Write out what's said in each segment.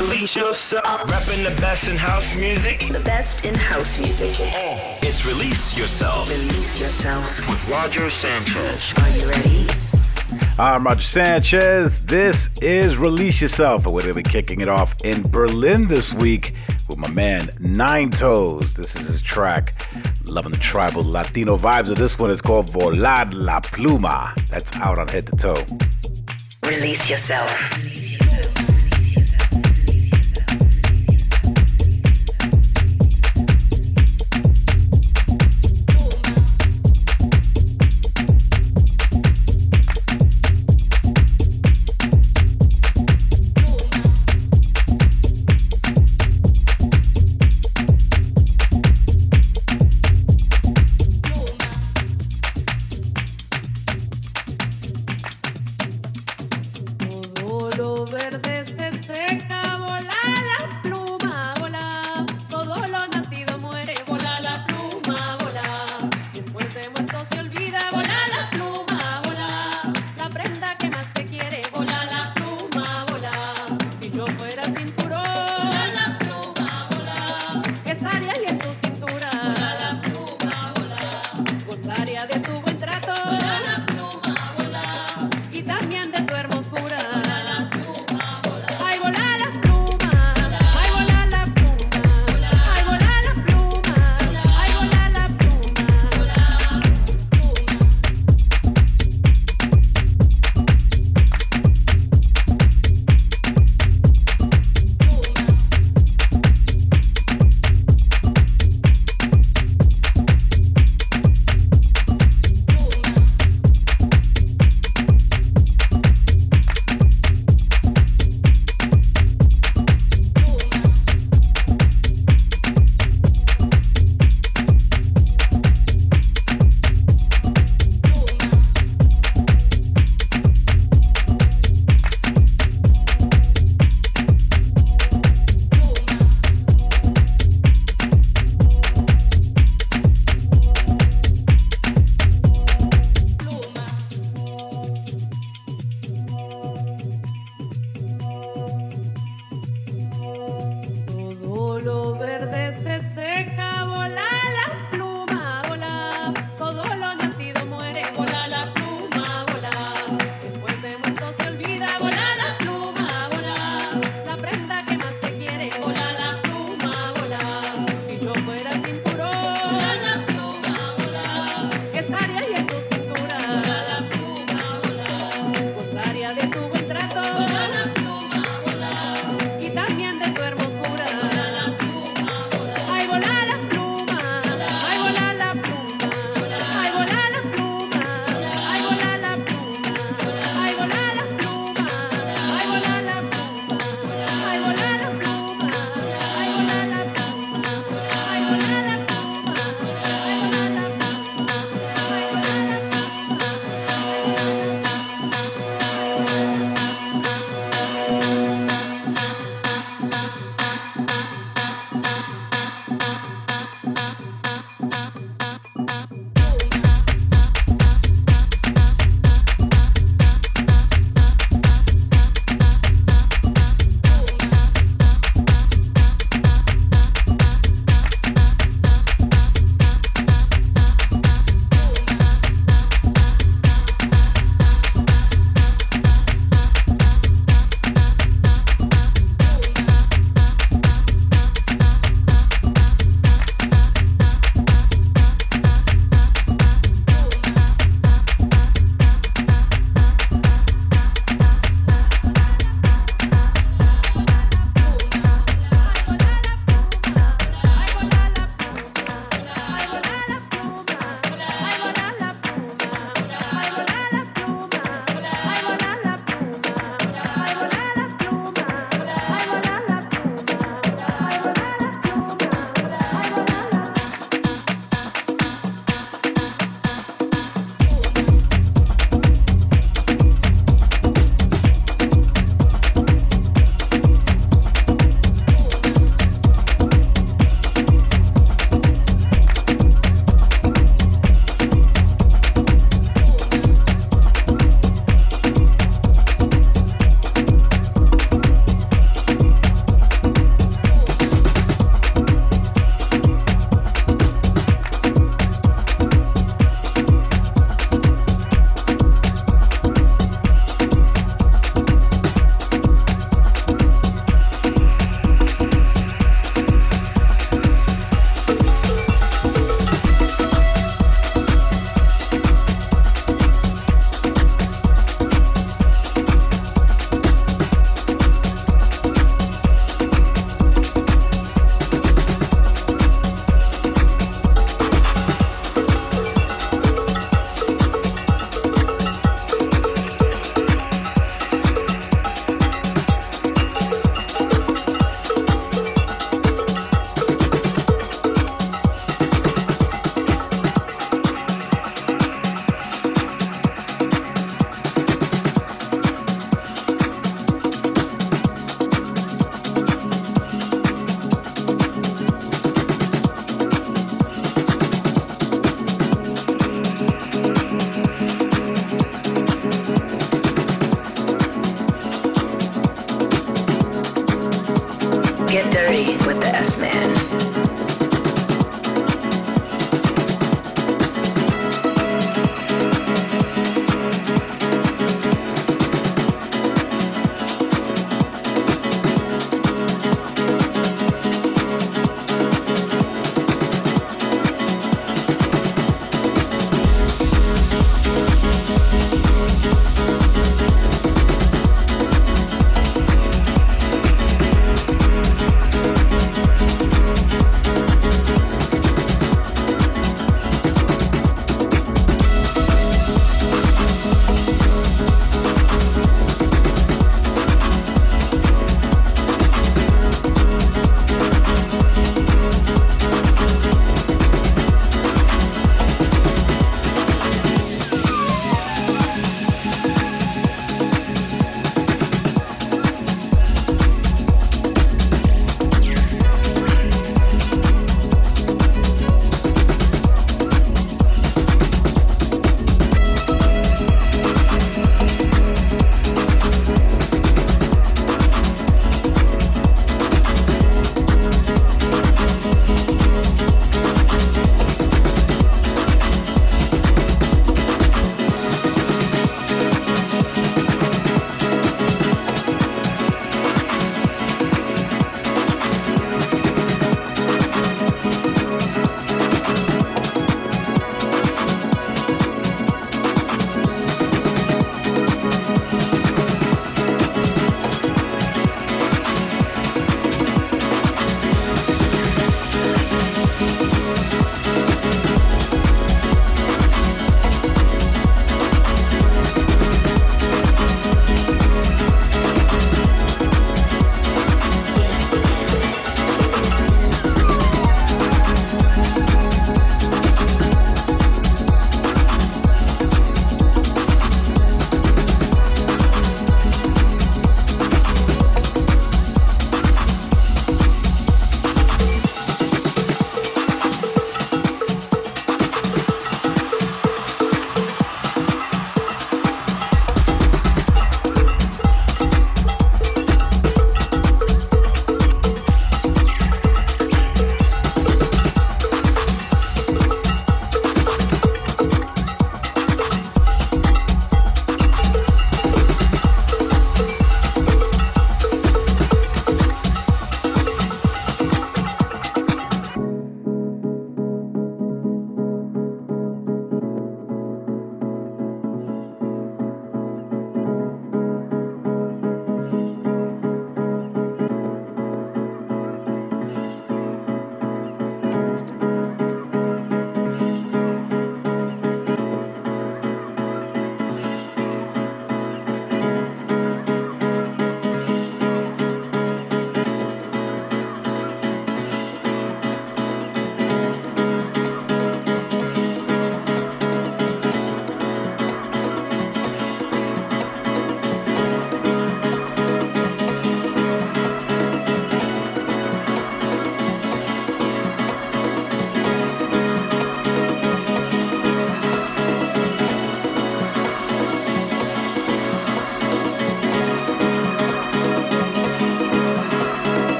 Release yourself. Rapping the best in house music. The best in house music. Oh, it's Release Yourself. Release yourself. With Roger Sanchez. Are you ready? I'm Roger Sanchez. This is Release Yourself. We're going to be kicking it off in Berlin this week with my man Ninetoes. This is his track. Loving the tribal Latino vibes of this one. It's called Volar la Pluma. That's out on head to toe. Release yourself.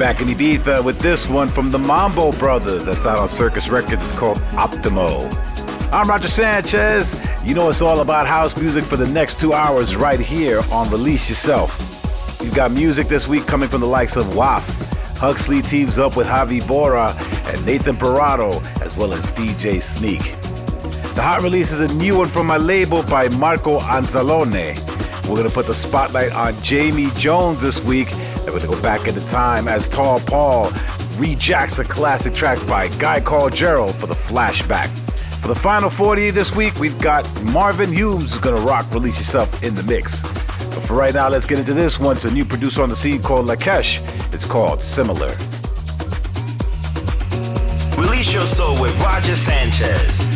Back in Ibiza with this one from the Mambo Brothers that's out on Circus Records. It's called Optimo. I'm Roger Sanchez. You know it's all about house music for the next two hours right here on Release Yourself. You've got music this week coming from the likes of wAFF. Huxley teams up with Javi Bora and Nathan Barato, as well as DJ Sneak. The hot release is a new one from my label by Marco Anzalone. We're going to put the spotlight on Jamie Jones this week going to go back in the time as Tall Paul rejacks a classic track by Guy called Gerald for the flashback. For the final 40 this week, we've got Marvin Humes who's to rock Release Yourself in the mix. But for right now, let's get into this one. It's a new producer on the scene called Lakech. It's called Similar. Release your soul with Roger Sanchez.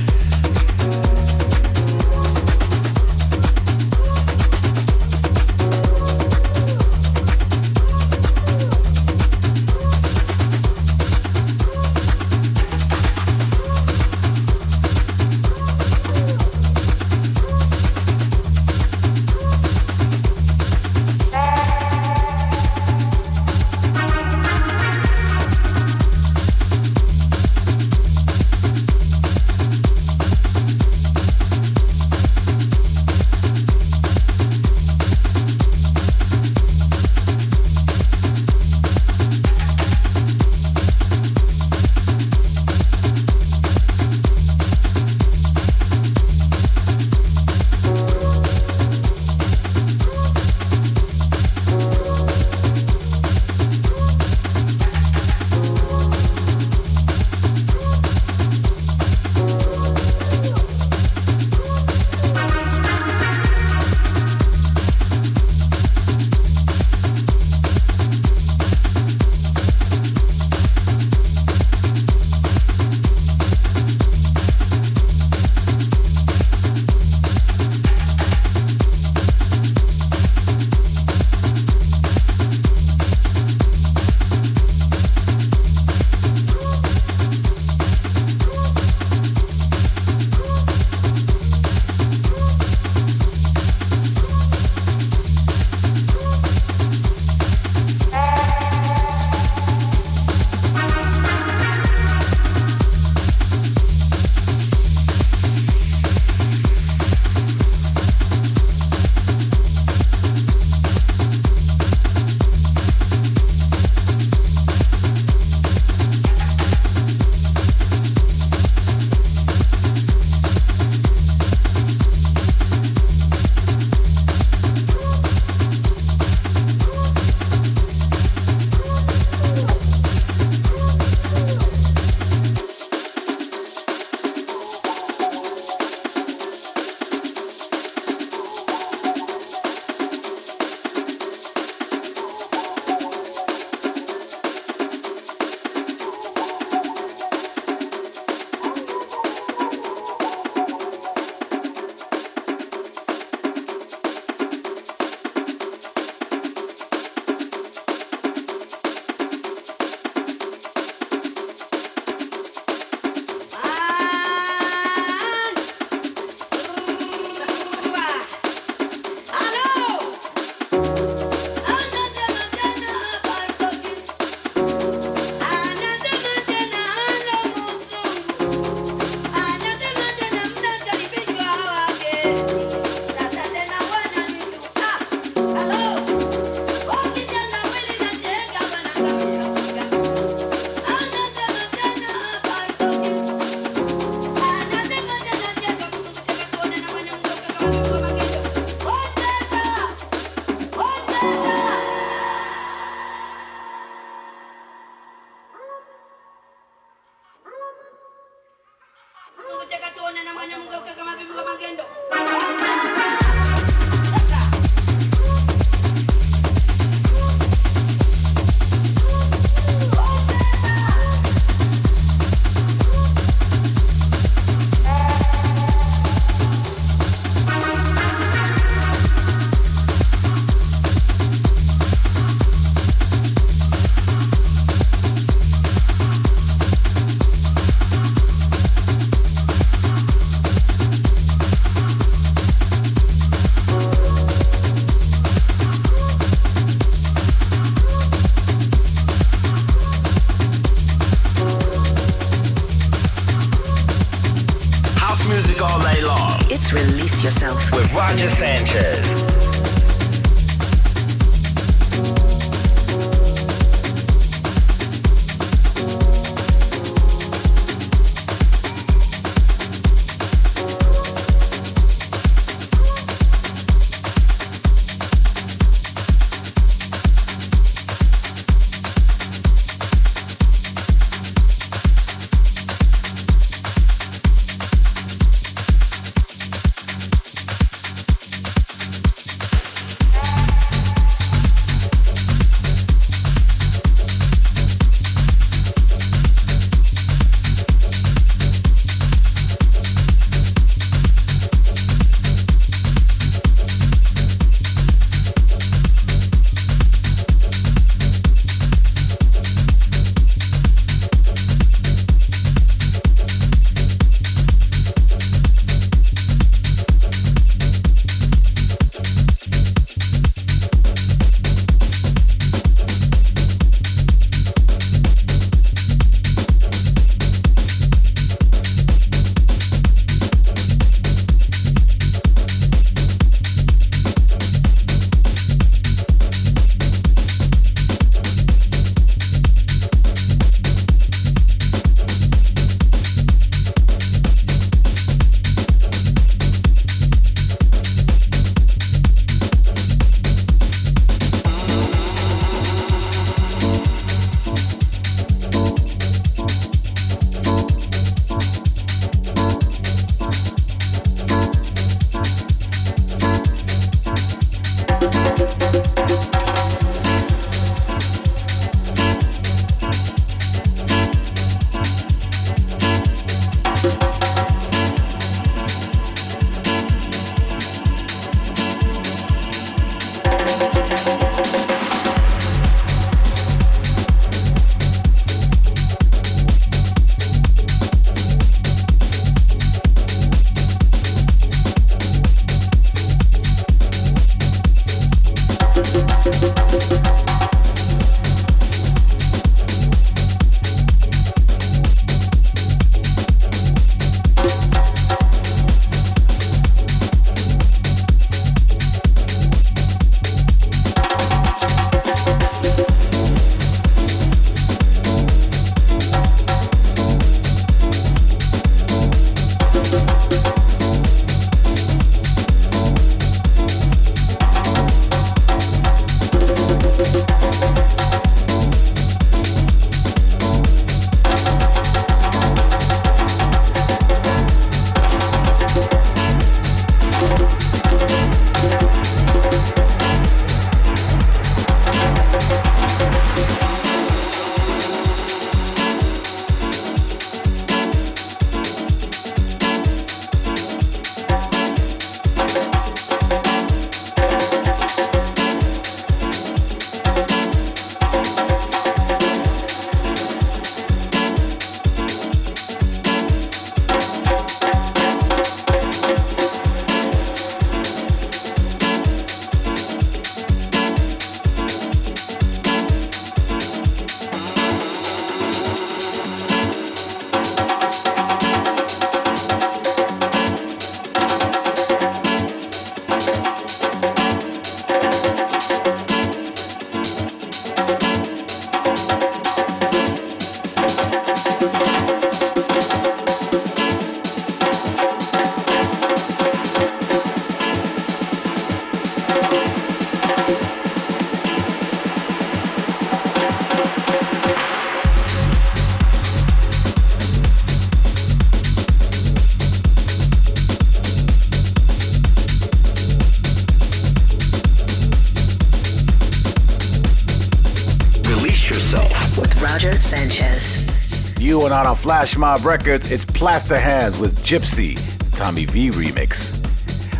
Flashmob Records, it's Plaster Hands with Gipsy, Tommy Vee remix.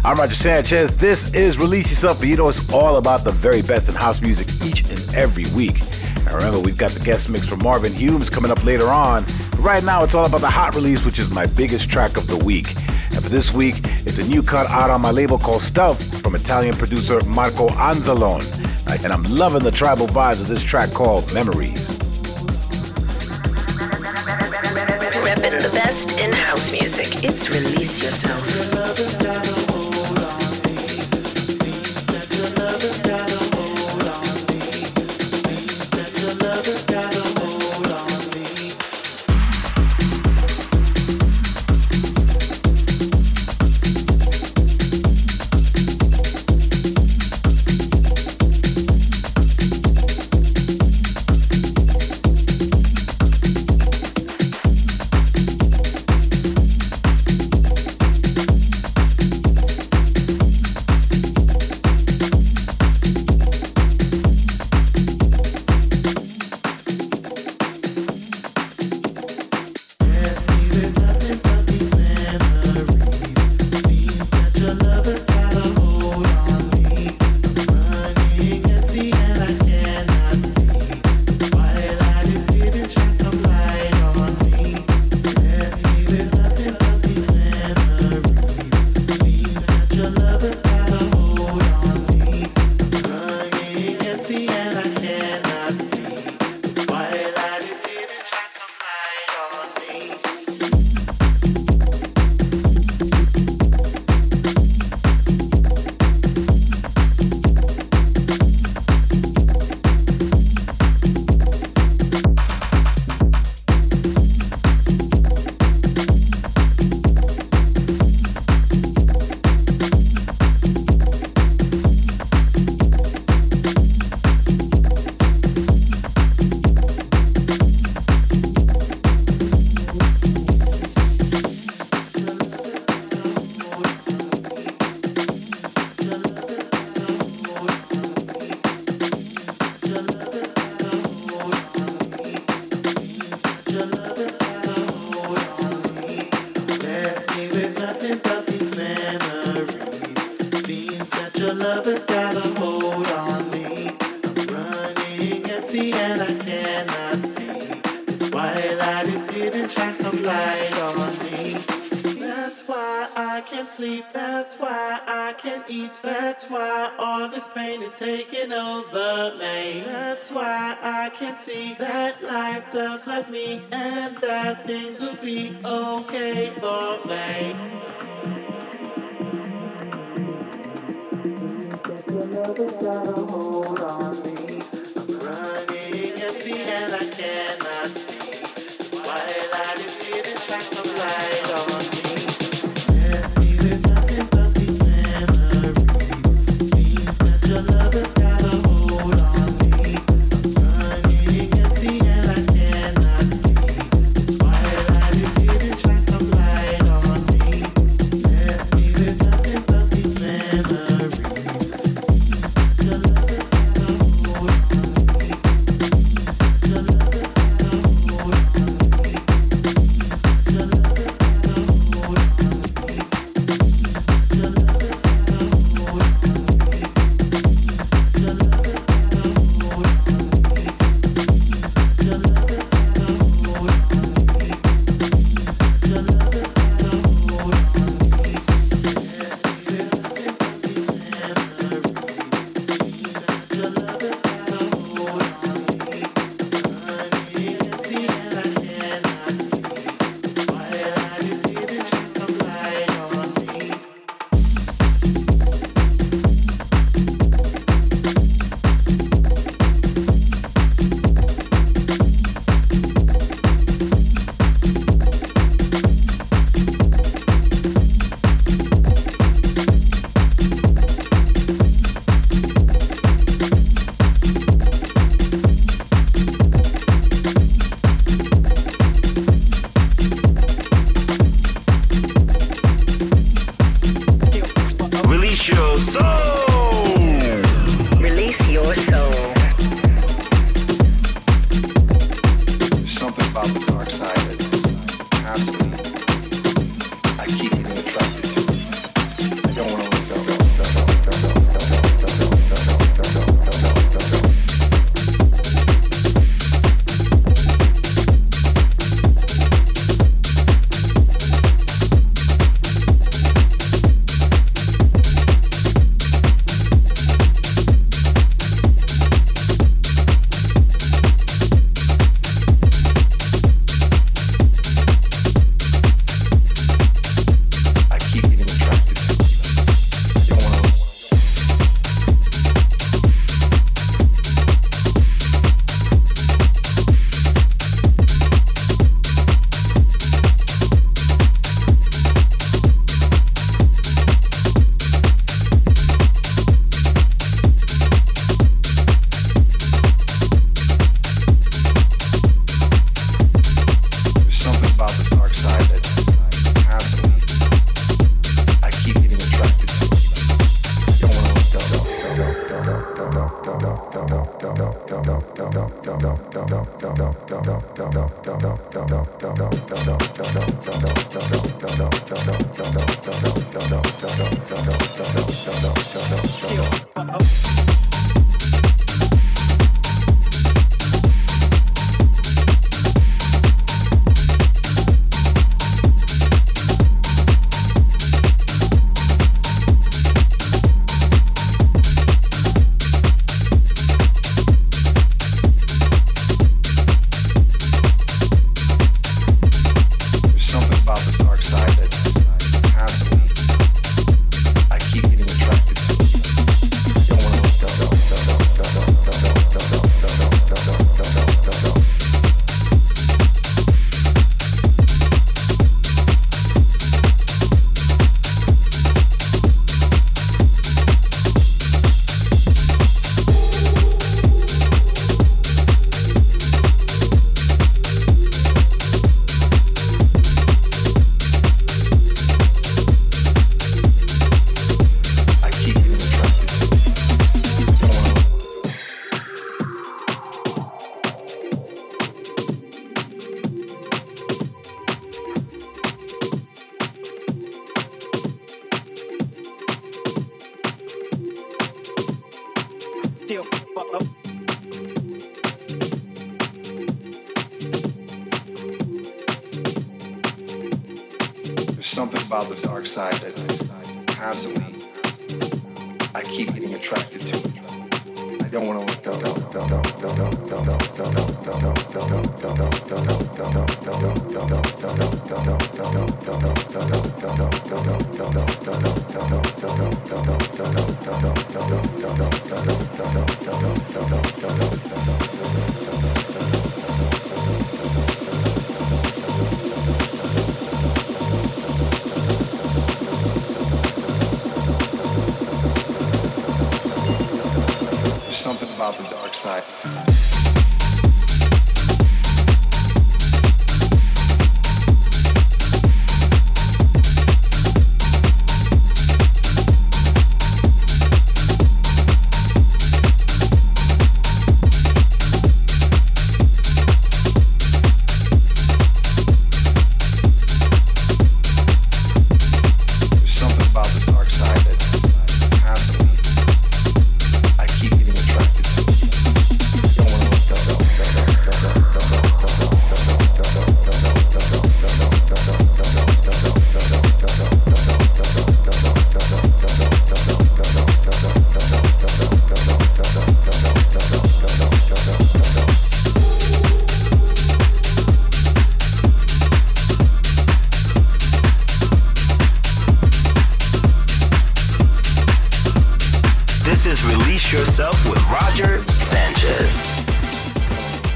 I'm Roger Sanchez. This is Release Yourself, and you know it's all about the very best in house music each and every week. And remember, we've got the guest mix from Marvin Humes coming up later on. But right now, it's all about the hot release, which is my biggest track of the week. And for this week, it's a new cut out on my label called Stealth from Italian producer Marco Anzalone. And I'm loving the tribal vibes of this track called Memories. Music. It's Release Yourself.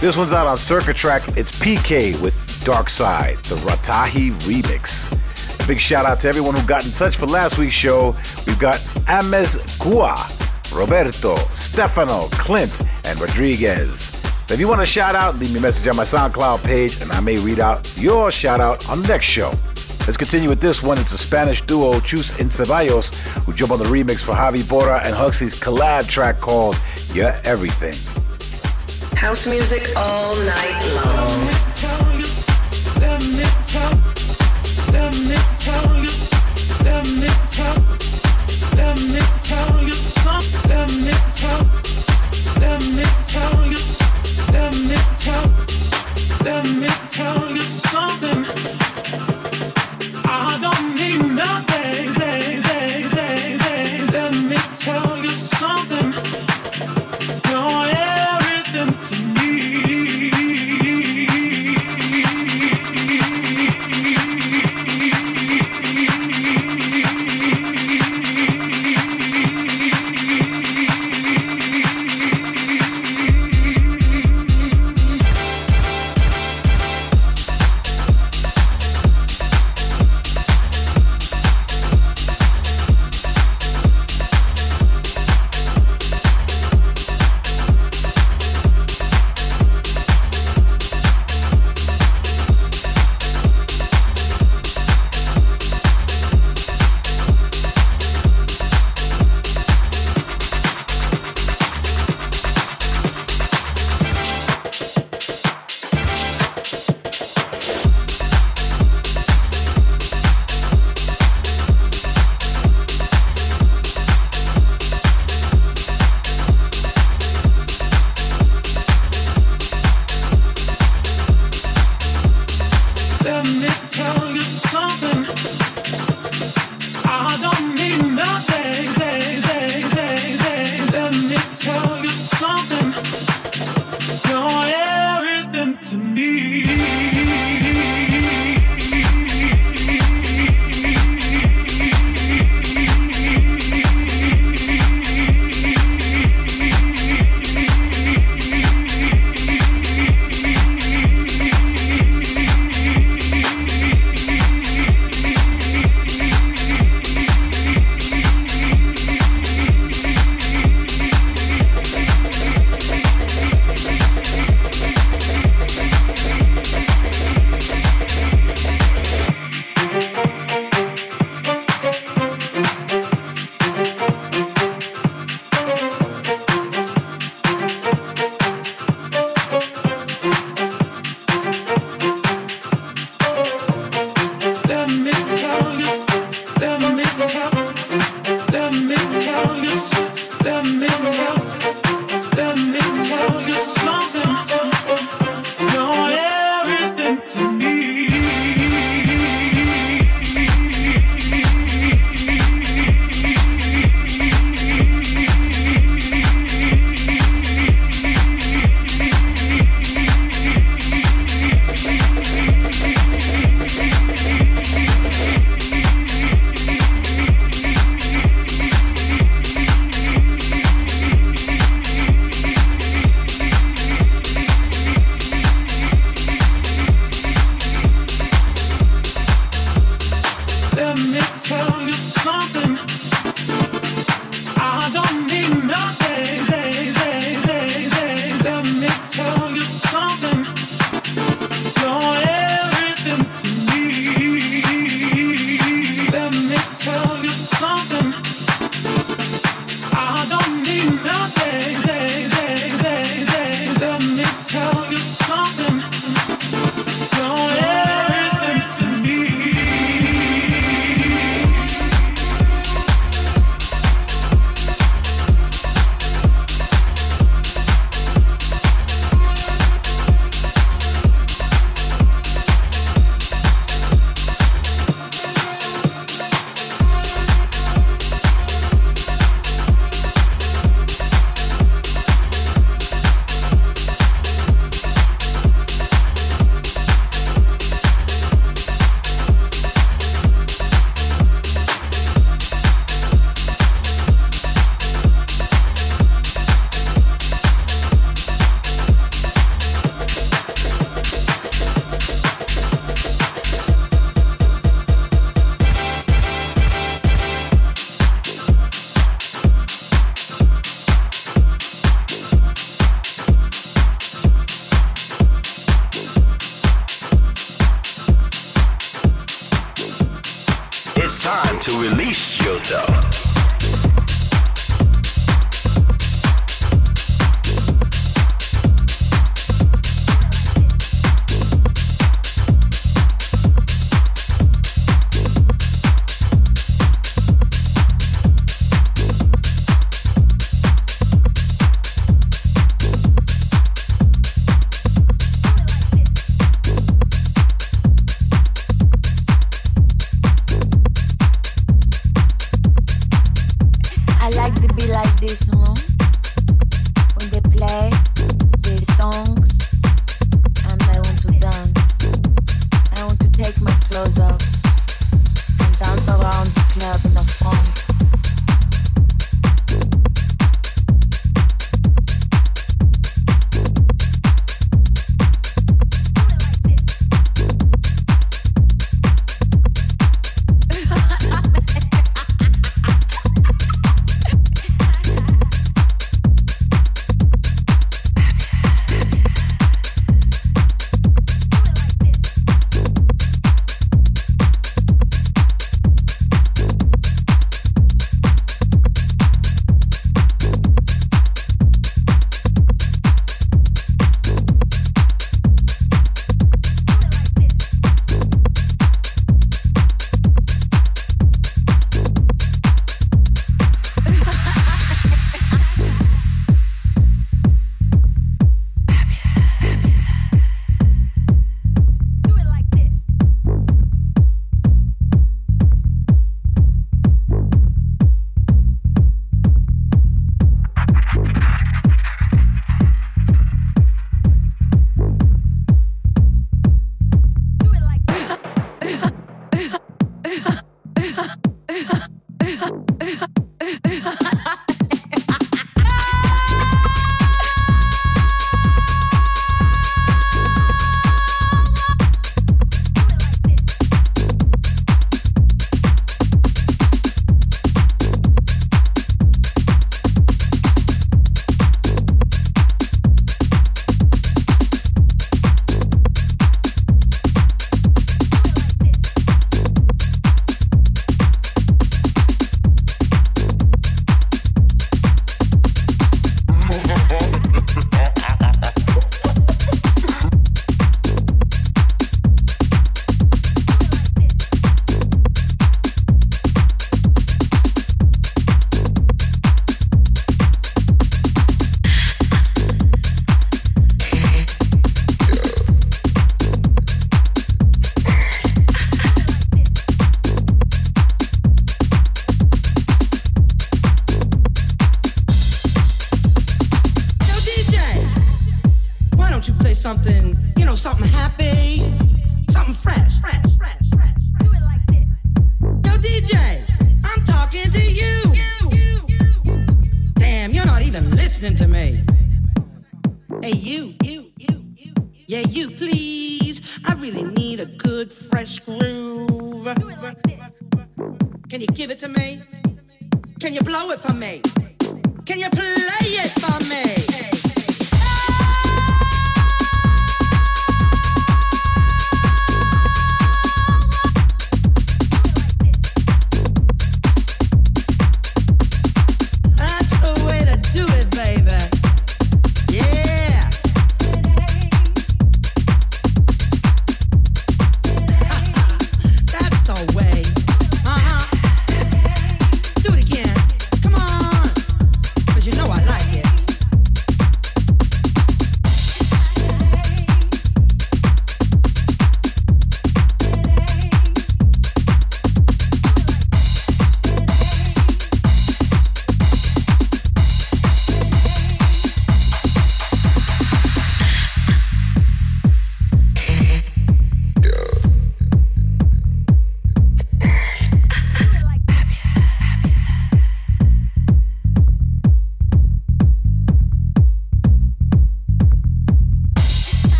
This one's out on Circa Trax. It's Peekay with Dark Side, the Ratahi remix. Big shout out to everyone who got in touch for last week's show. We've got Ames Gua, Roberto, Stefano, Clint, and Rodriguez. If you want a shout out, leave me a message on my SoundCloud page and I may read out your shout out on the next show. Let's continue with this one. It's a Spanish duo, Chus and Ceballos, who jump on the remix for Javi Bora and Huxley's collab track called You're Everything. House music all night long. Let me tell you,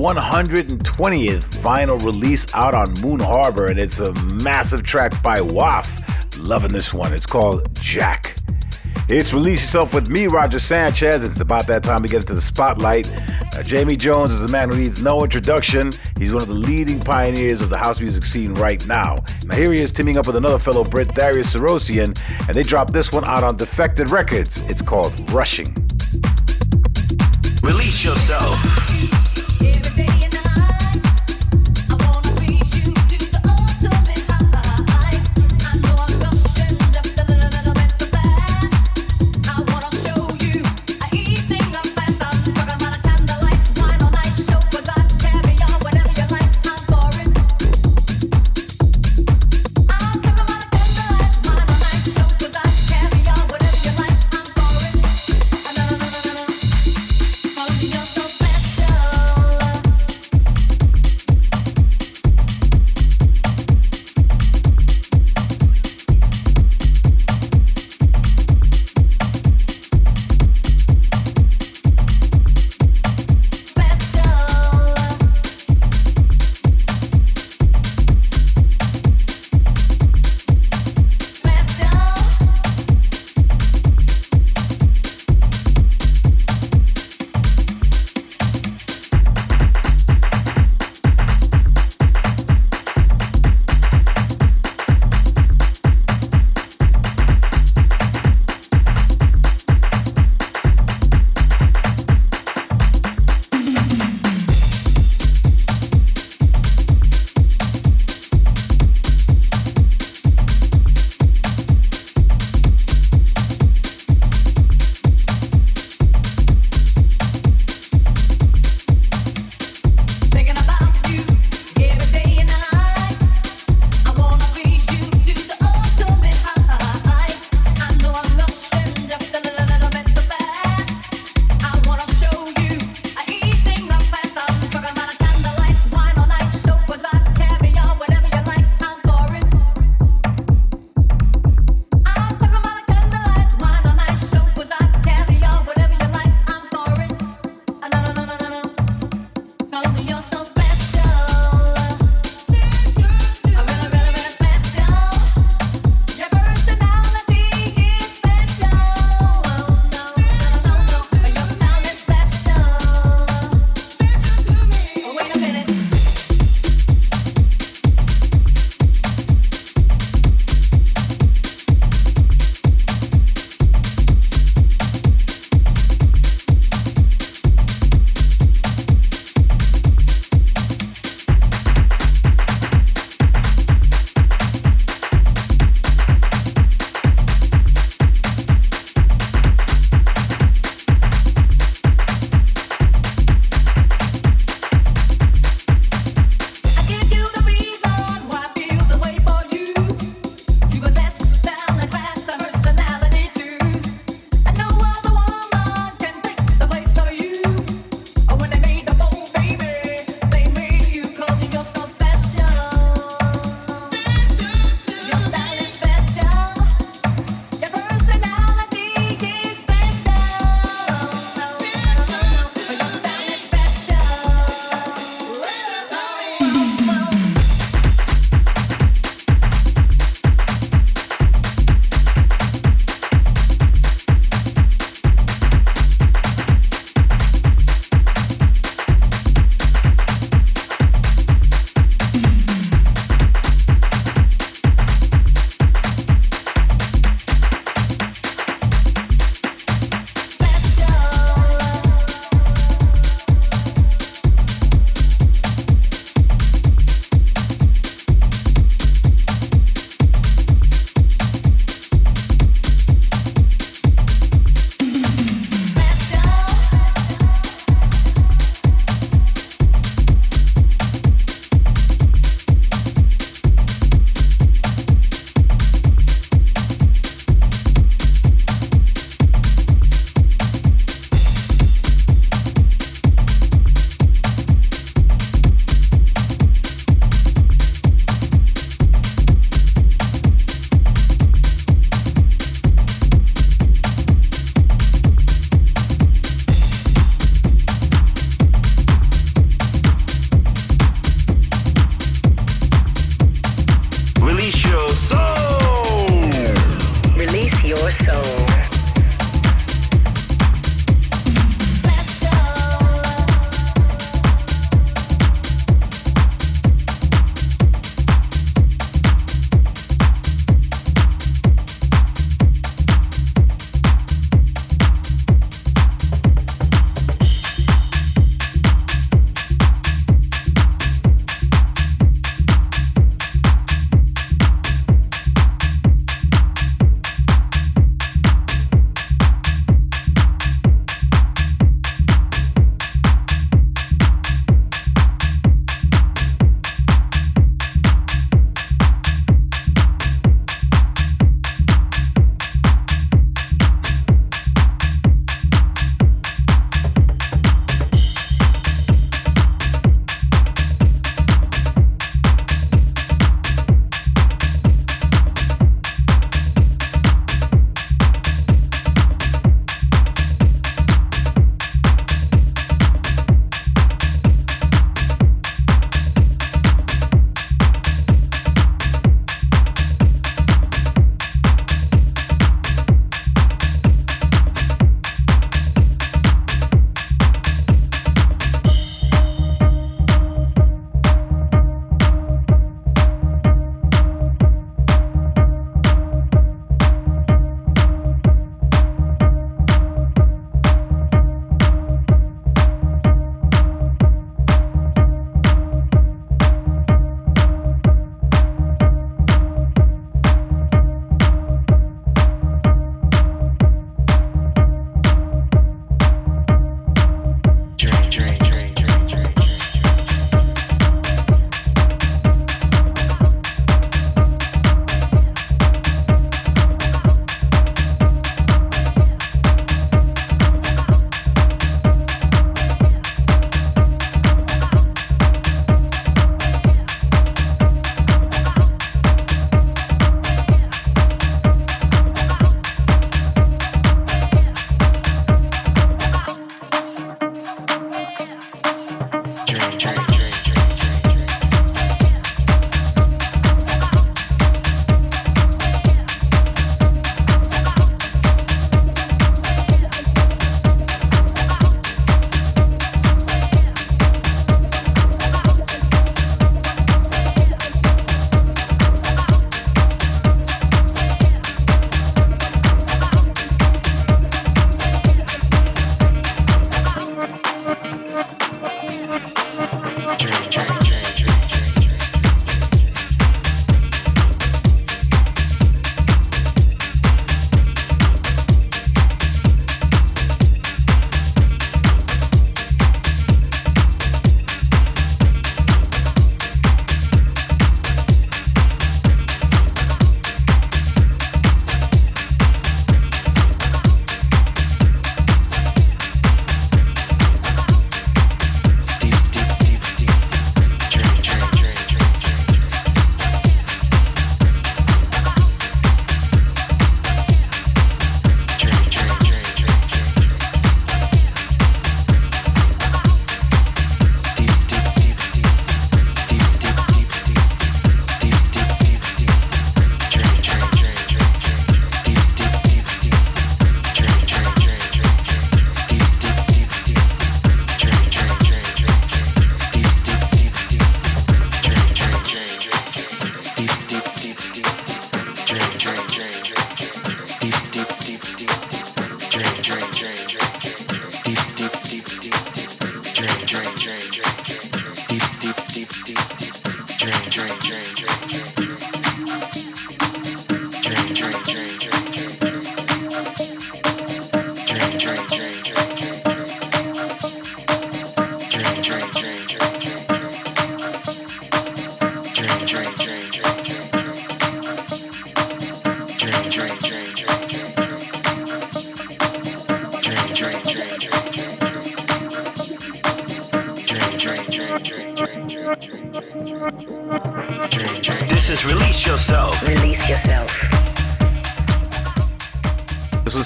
120th vinyl release out on Moon Harbour, and it's a massive track by wAFF. Loving this one. It's called Jakk. It's Release Yourself with me, Roger Sanchez. It's about that time to get into the spotlight. Jamie Jones is a man who needs no introduction. He's one of the leading pioneers of the house music scene right now. Now, here he is teaming up with another fellow Brit, Darius Syrossian, and they dropped this one out on Defected Records. It's called Rushing. Release yourself.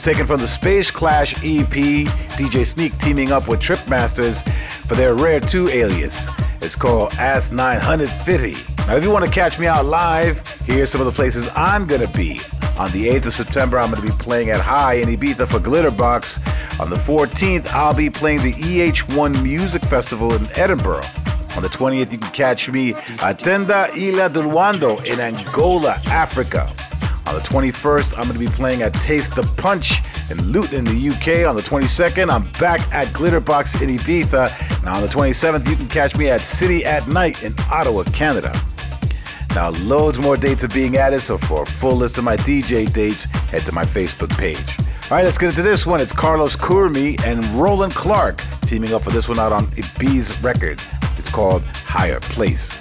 Taken from the Space Clash EP, DJ Sneak teaming up with Tripmasters for their Rare 2 alias. It's called Ass 950. Now, if you want to catch me out live, here's some of the places I'm going to be On the 8th of September, I'm going to be playing at High in Ibiza for Glitterbox. On the 14th, I'll be playing the EH1 Music Festival in Edinburgh. On the 20th, you can catch me at Tenda Ilha do in Angola, Africa. On the 21st, I'm going to be playing at Taste the Punch in Luton in the UK. On the 22nd, I'm back at Glitterbox in Ibiza. Now, on the 27th, you can catch me at City at Night in Ottawa, Canada. Now, loads more dates are being added, so for a full list of my DJ dates, head to my Facebook page. All right, let's get into this one. It's Carlos Curmi and Roland Clark teaming up for this one out on Ibiza Records. It's called Higher Place.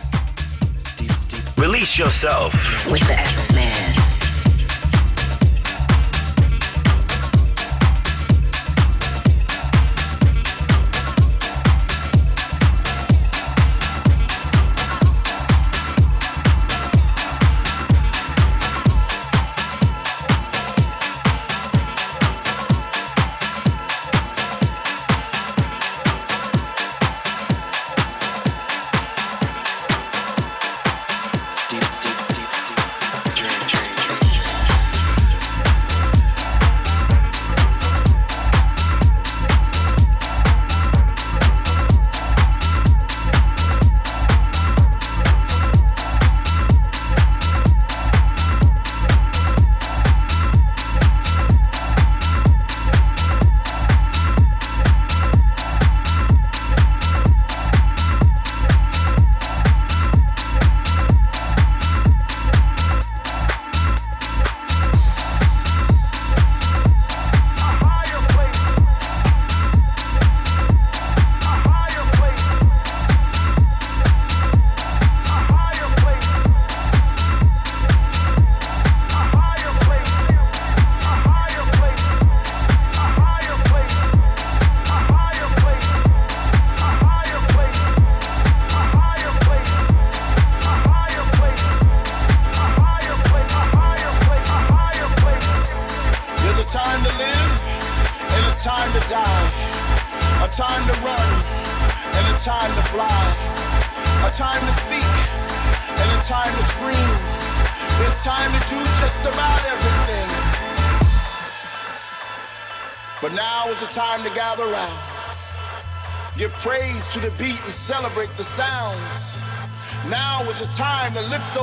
Release yourself with the S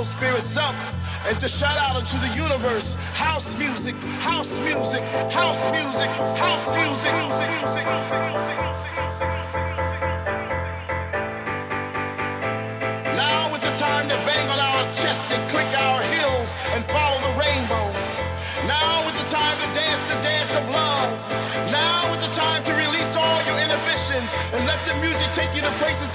those spirits up and to shout out into the universe house music, house music, house music, house music. Now is the time to bang on our chest and click our heels and follow the rainbow. Now is the time to dance the dance of love. Now is the time to release all your inhibitions and let the music take you to places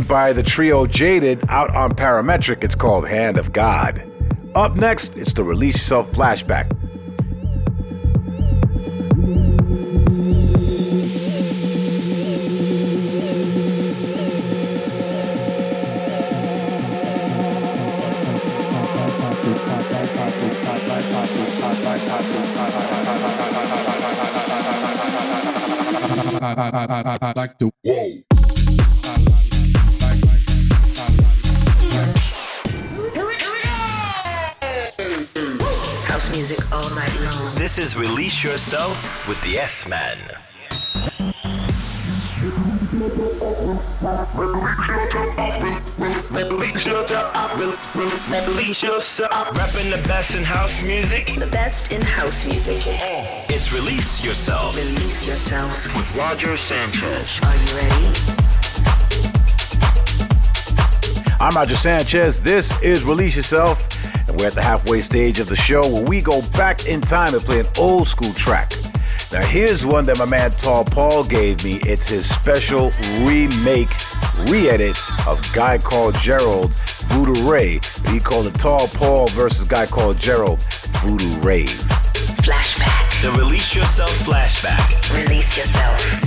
by the trio Jaded out on Parametric. It's called Hand of God. Up next, it's the Release Yourself flashback. Yourself with the S Man. Release yourself. Repping the best in house music. The best in house music. It's Release Yourself. Release yourself. With Roger Sanchez. Are you ready? I'm Roger Sanchez. This is Release Yourself. And we're at the halfway stage of the show where we go back in time and play an old school track. Now, here's one that my man Tall Paul gave me. It's his special remake, re edit of Guy Called Gerald, Voodoo Ray. He called it Tall Paul versus Guy Called Gerald, Voodoo Rave. Flashback. The Release Yourself Flashback. Release yourself. yourself.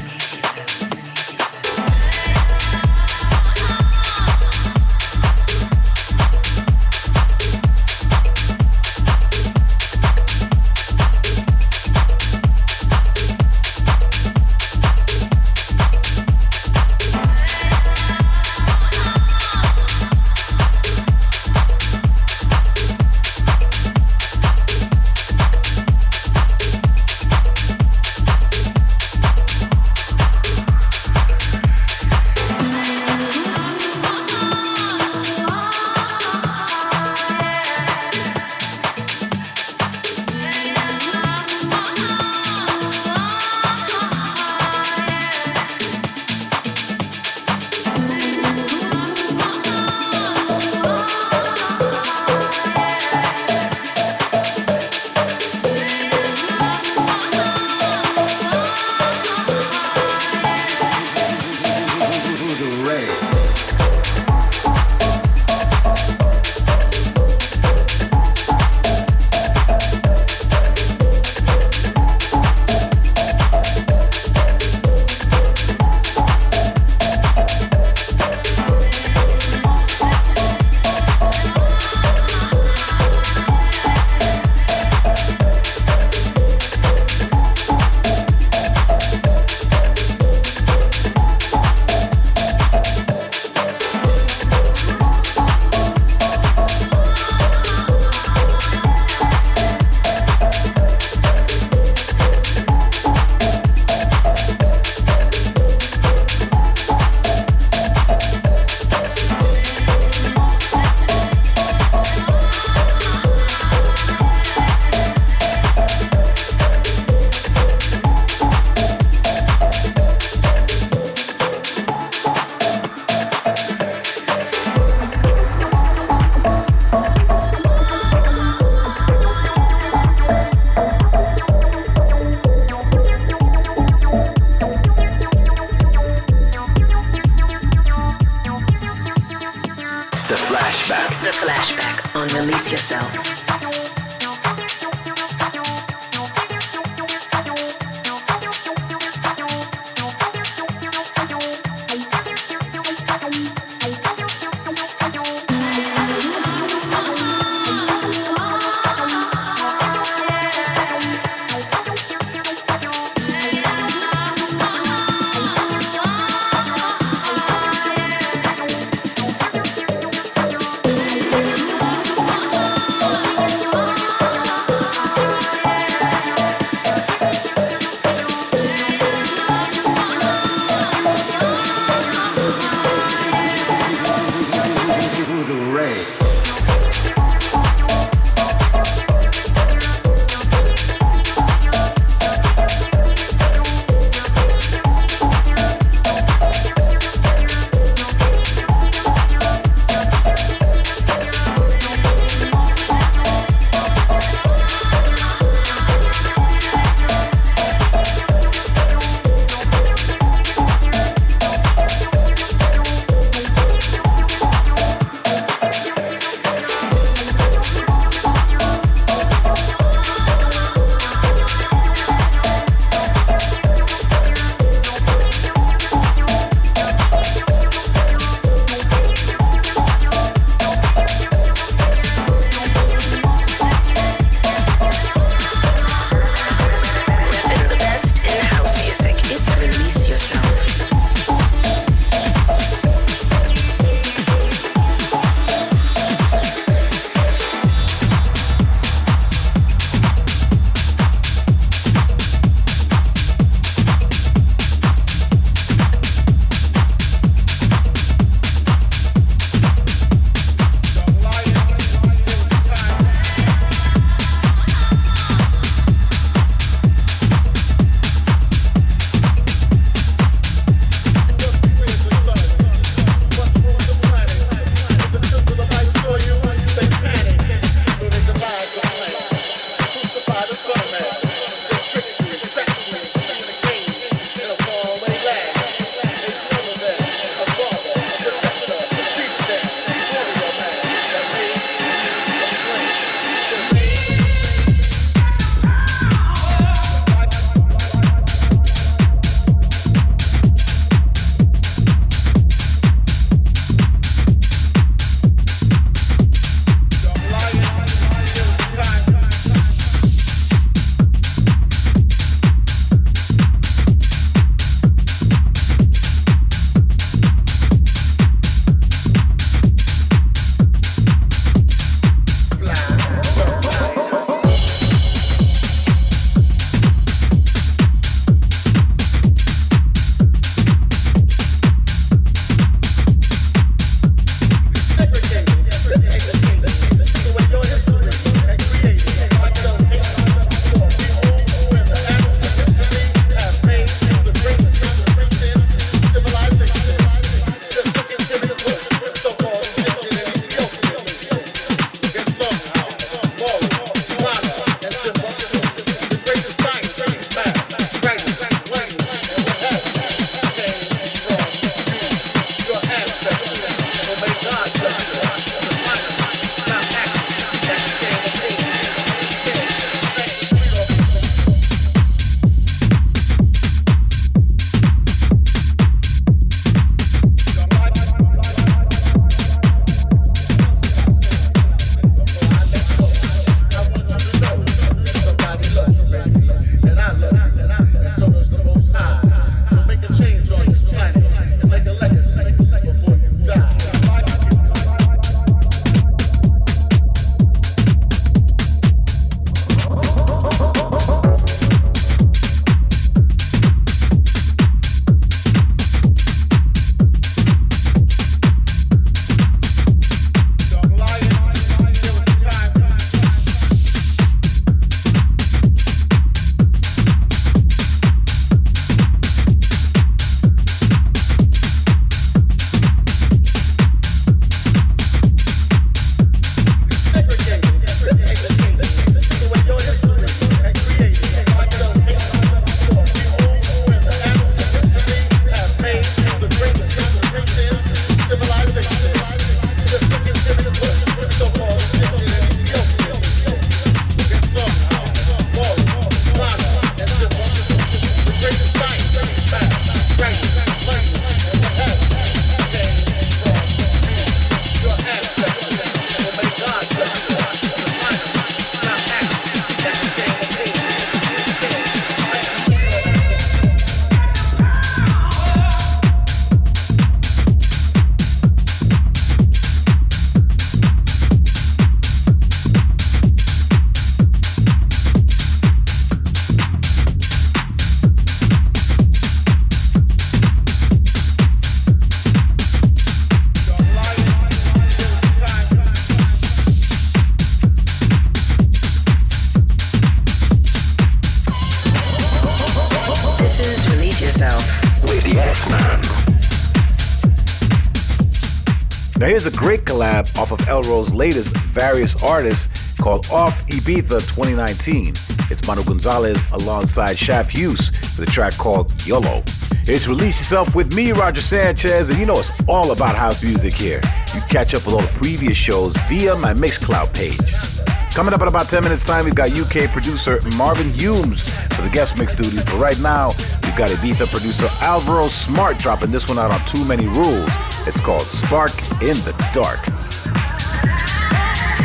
Elrow's latest various artists called Off Ibiza 2019. It's Manu Gonzalez alongside Shaf Huse with a track called Yollow. It's Release Yourself with me, Roger Sanchez, and you know it's all about house music here. You catch up with all the previous shows via my Mixcloud page. Coming up in about 10 minutes time, we've got UK producer Marvin Humes for the guest mix duties, but right now, we've got Ibiza producer Alvaro Smart dropping this one out on Too Many Rules. It's called Spark in the Dark.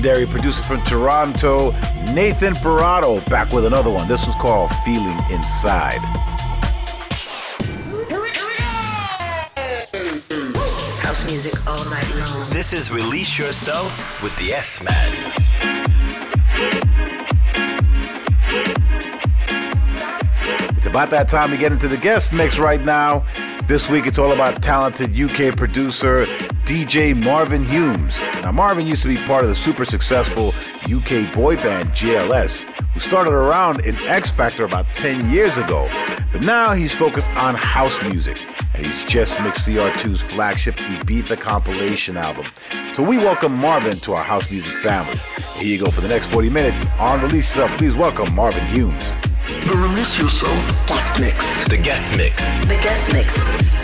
Legendary producer from Toronto, Nathan Barato, back with another one. This one's called Feeling Inside. House music all night long. This is Release Yourself with the S Man. It's about that time to get into the guest mix right now. This week it's all about talented UK producer DJ Marvin Humes. Now, Marvin used to be part of the super successful UK boy band JLS, who started around in X Factor about 10 years ago. But now he's focused on house music, and he's just mixed CR2's flagship Ibiza compilation album. So we welcome Marvin to our house music family. Here you go for the next 40 minutes on Release Yourself. Please welcome Marvin Humes. The Release Yourself Guest mix. The guest mix. The guest mix.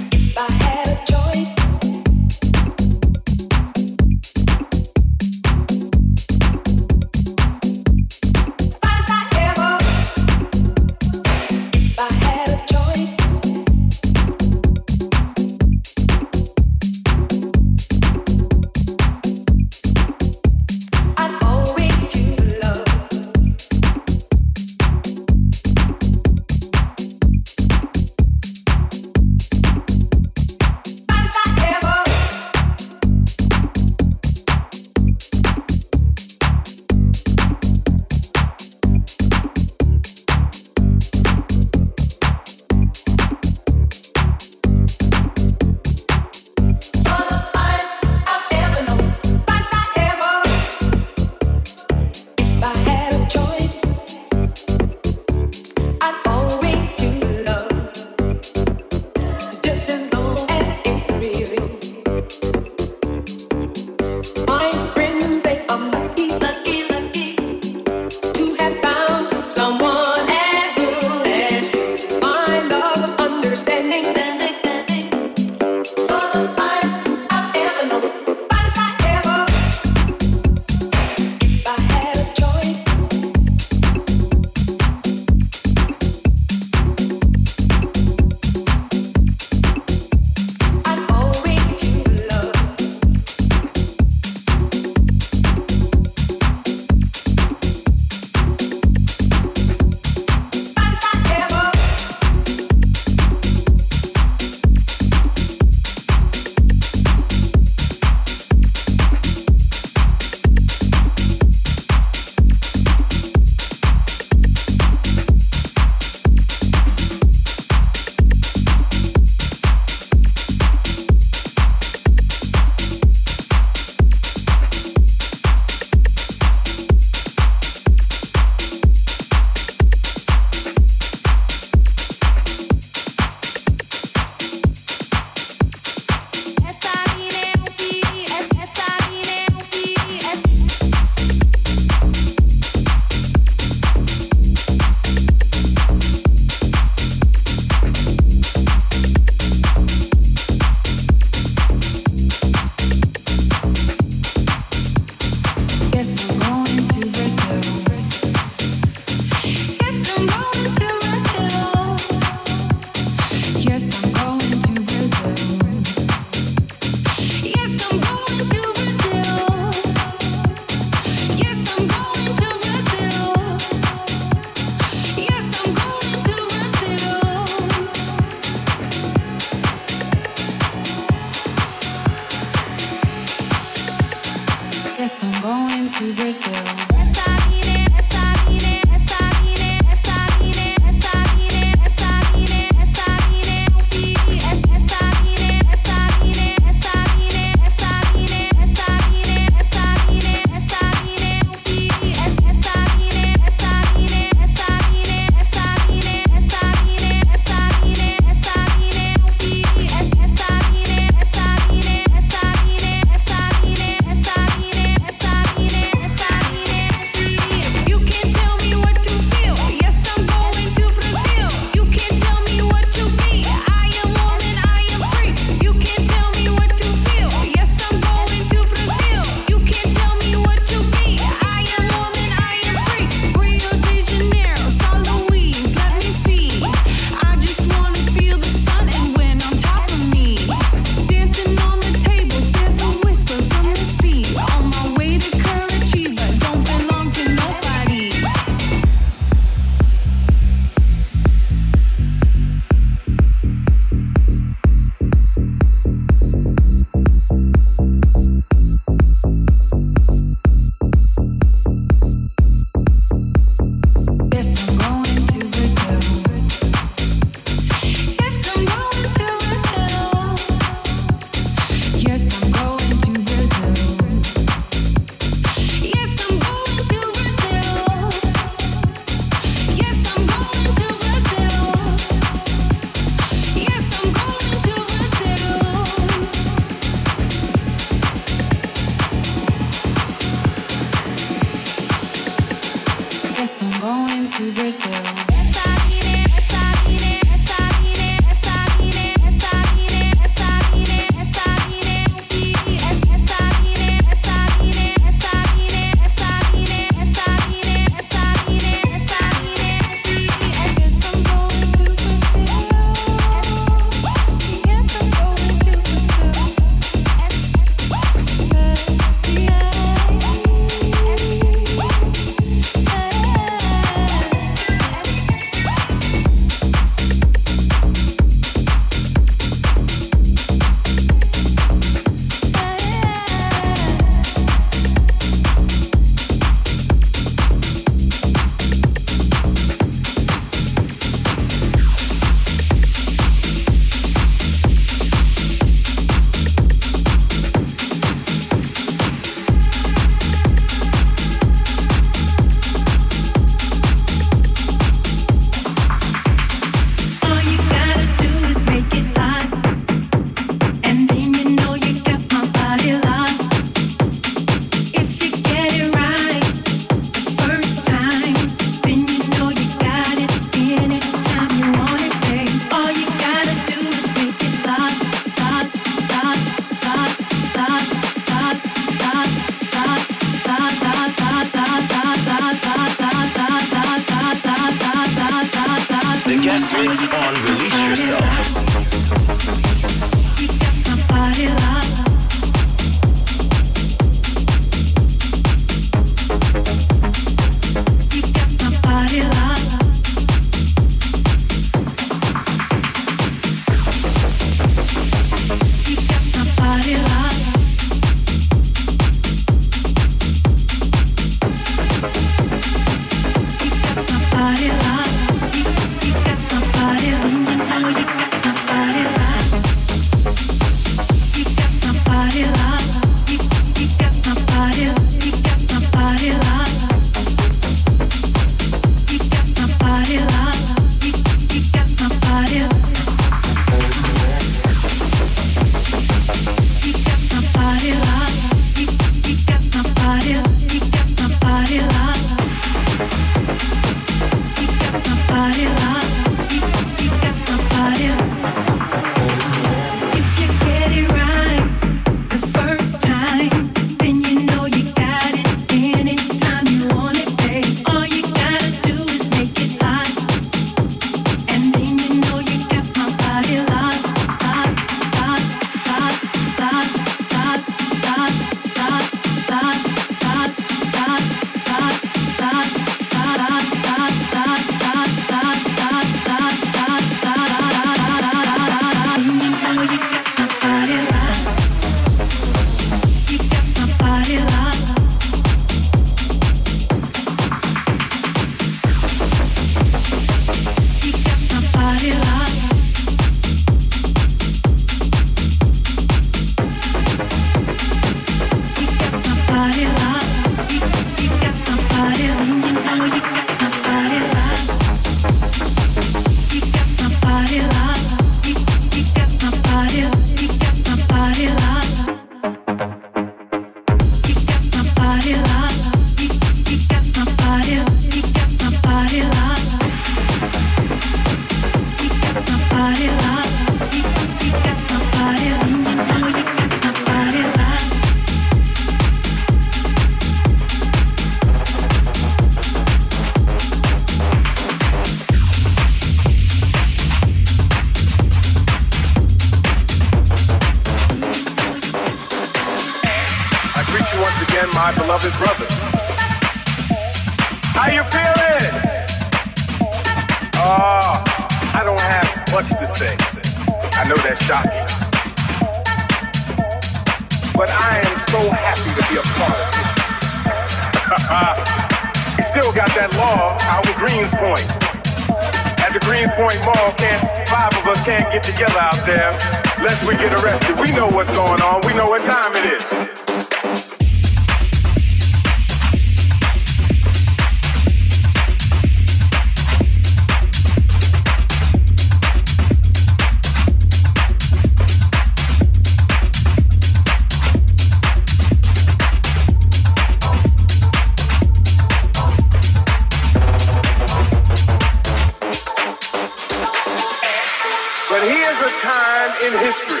time in history,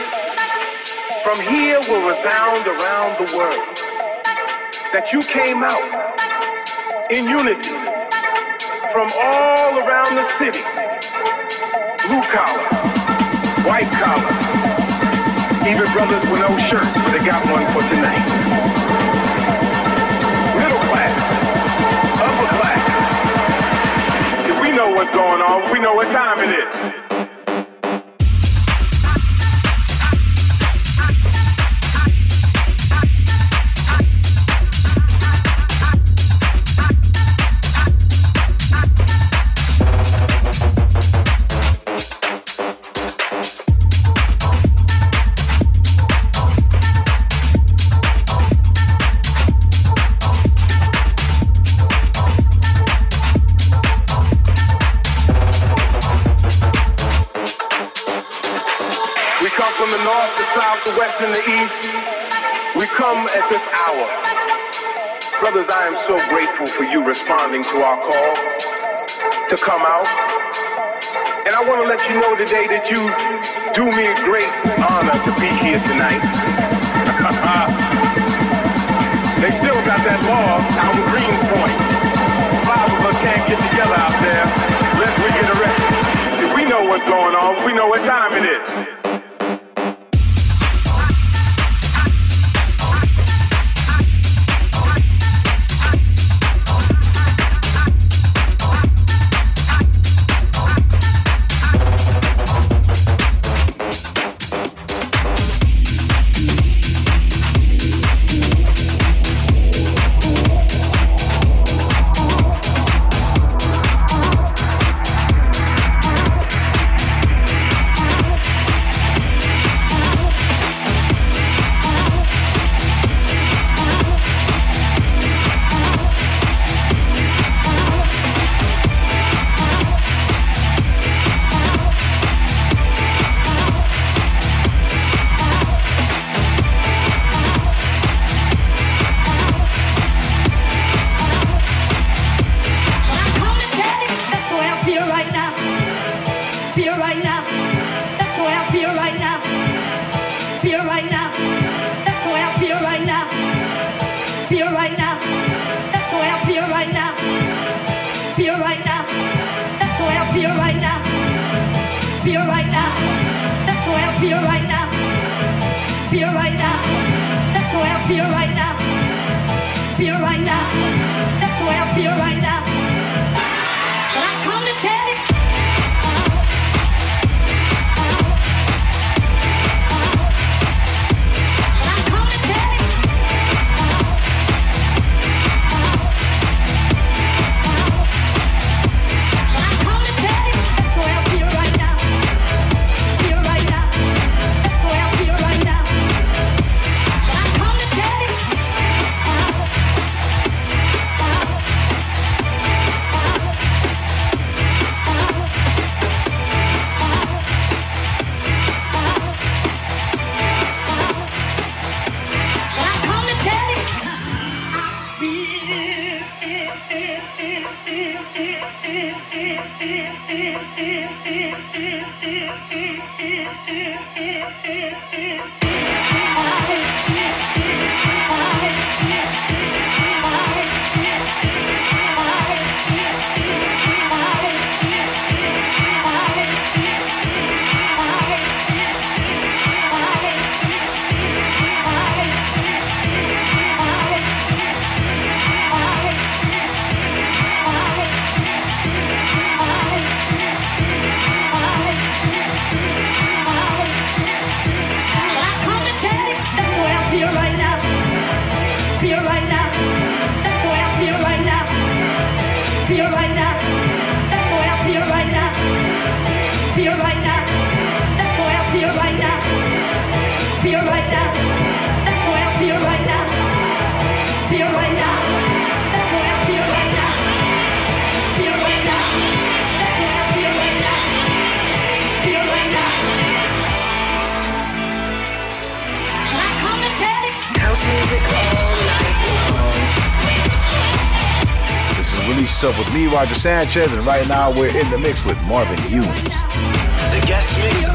from here will resound around the world, that you came out in unity from all around the city, blue collar, white collar, even brothers with no shirts, but they got one for tonight. Middle class, upper class. If we know what's going on, we know what time it is. here tonight. I, I, Yourself with me, Roger Sanchez, and right now we're in the mix with Marvin Humes. The guest mix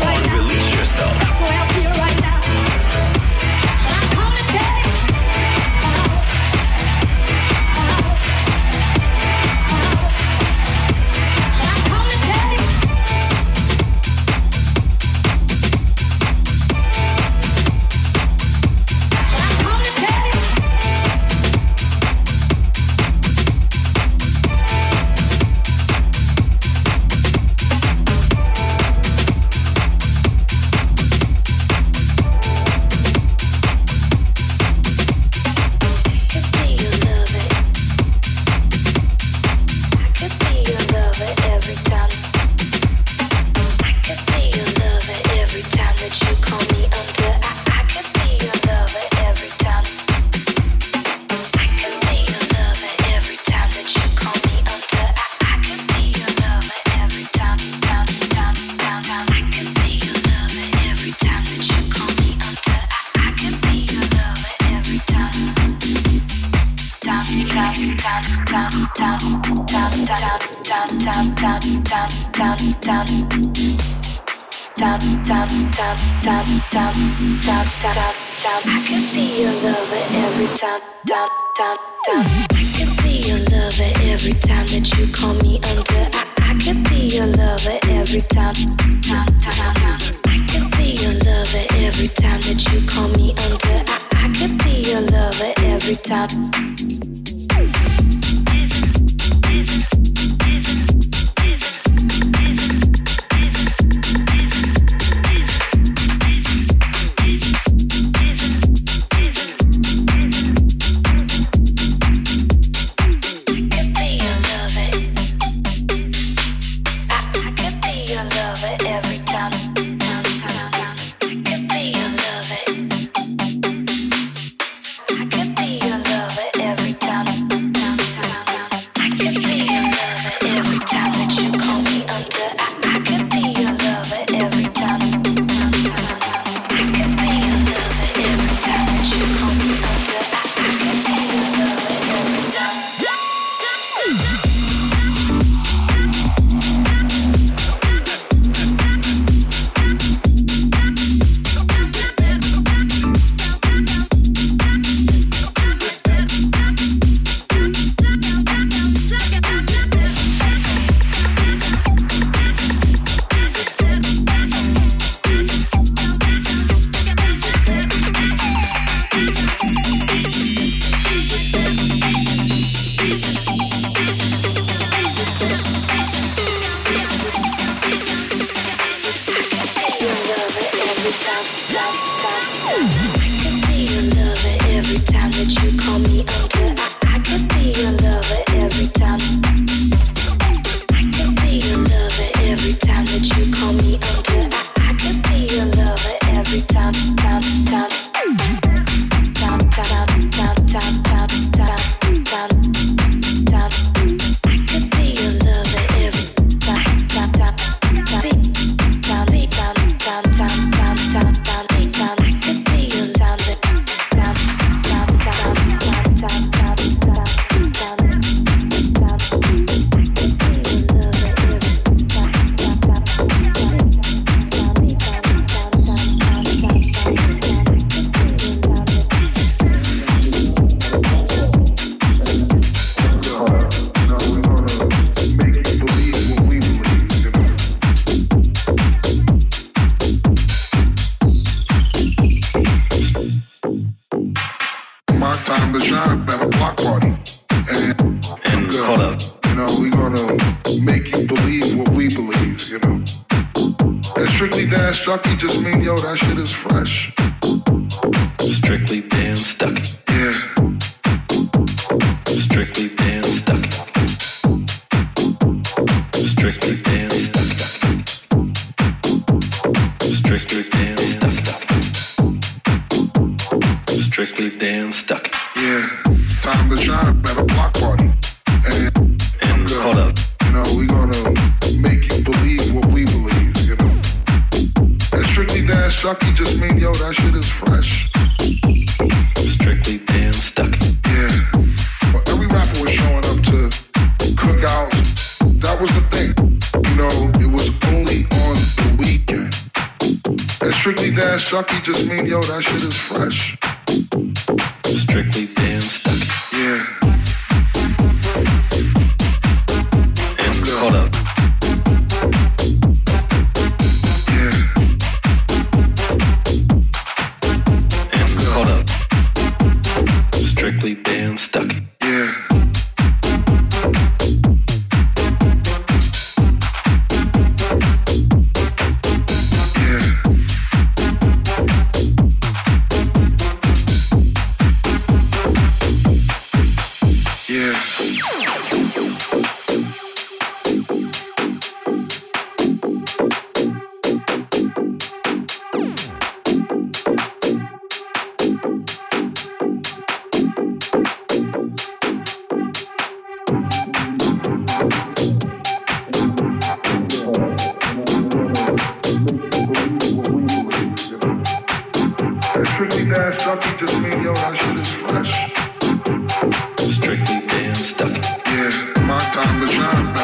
time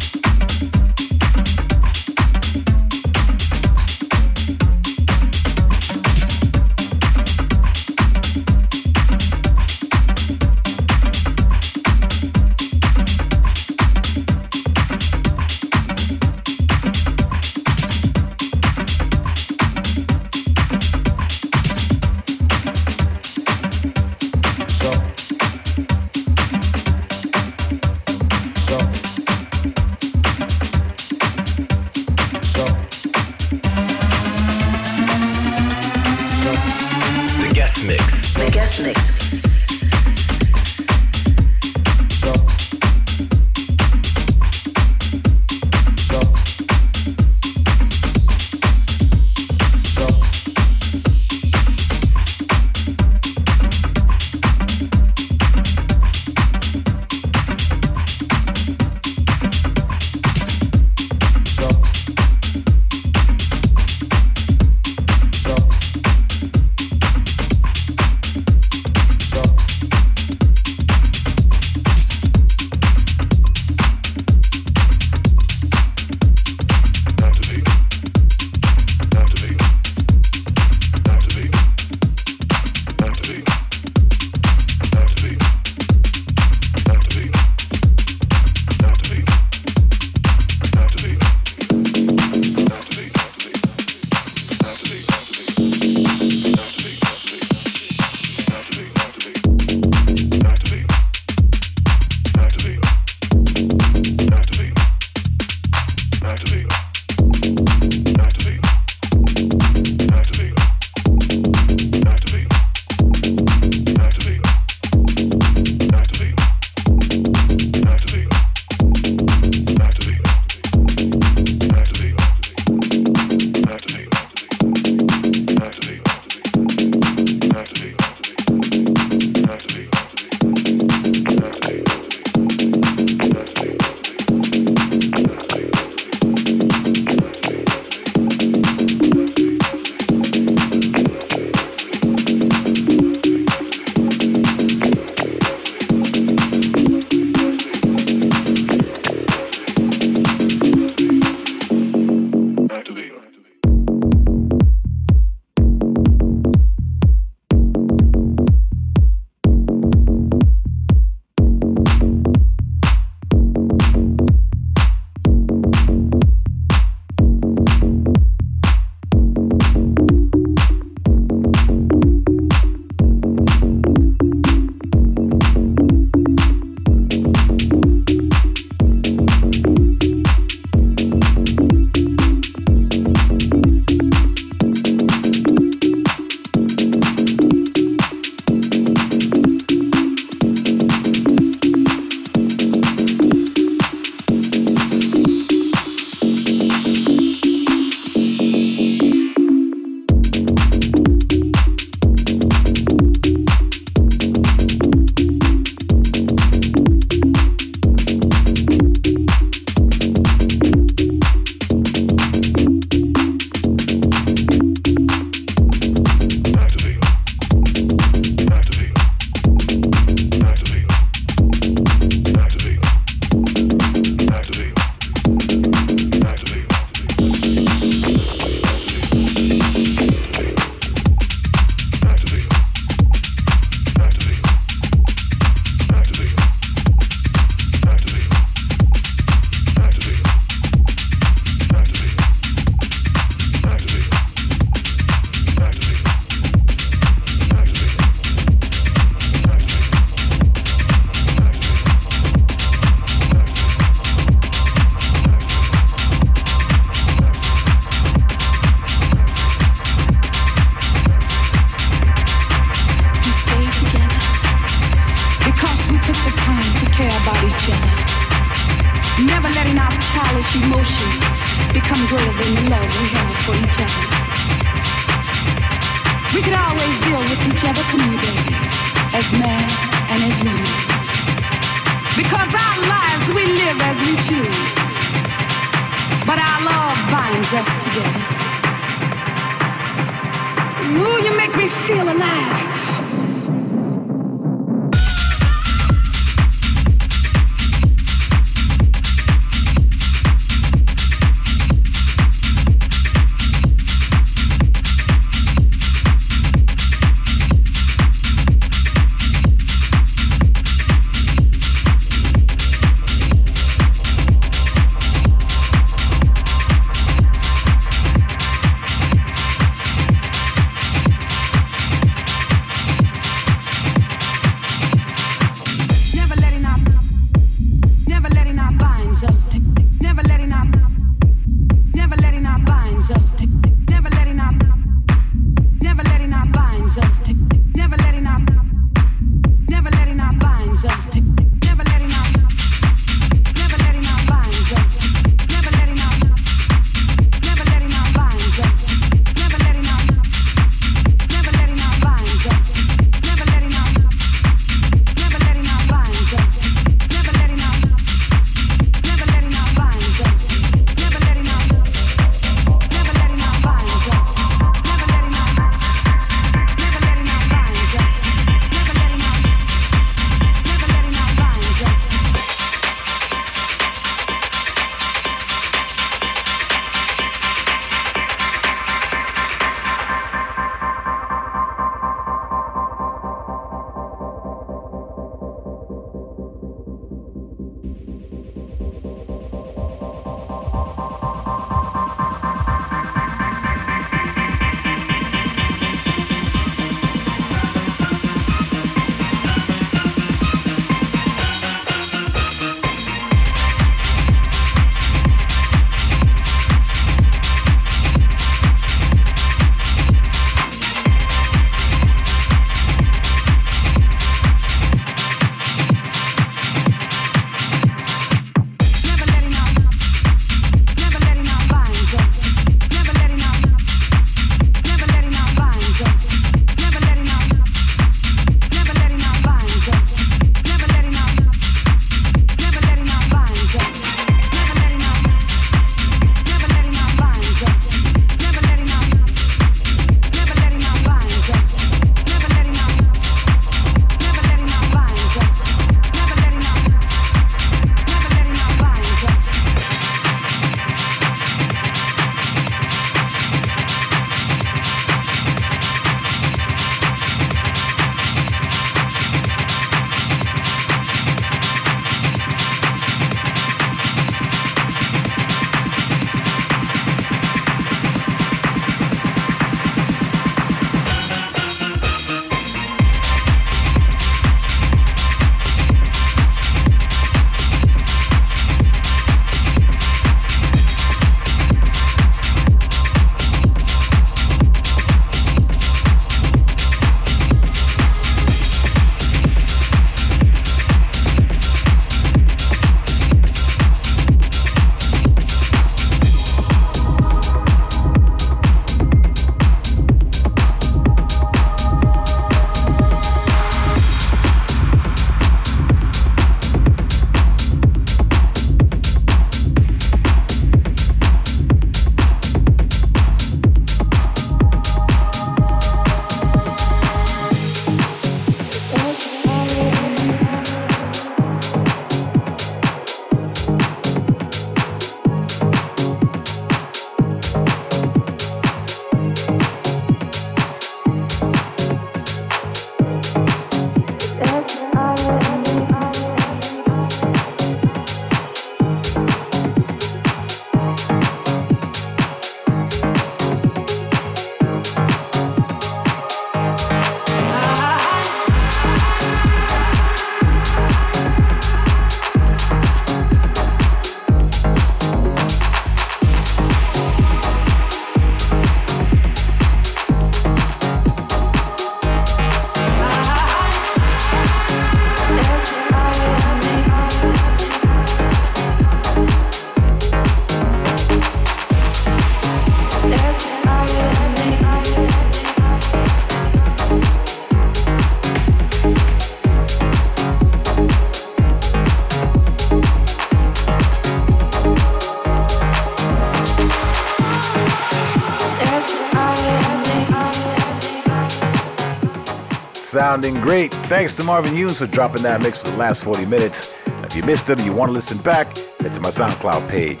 sounding great. Thanks to Marvin Humes for dropping that mix for the last 40 minutes. If you missed it or you want to listen back, head to my SoundCloud page.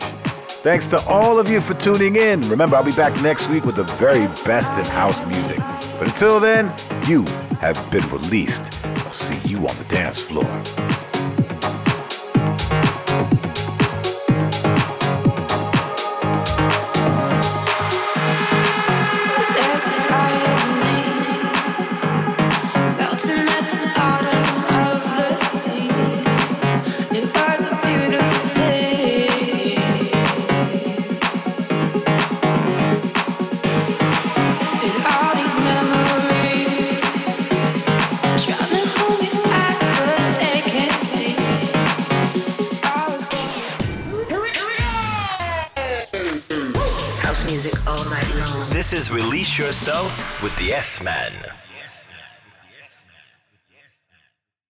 Thanks to all of you for tuning in. Remember, I'll be back next week with the very best in house music. But until then, you have been released. With the S Man.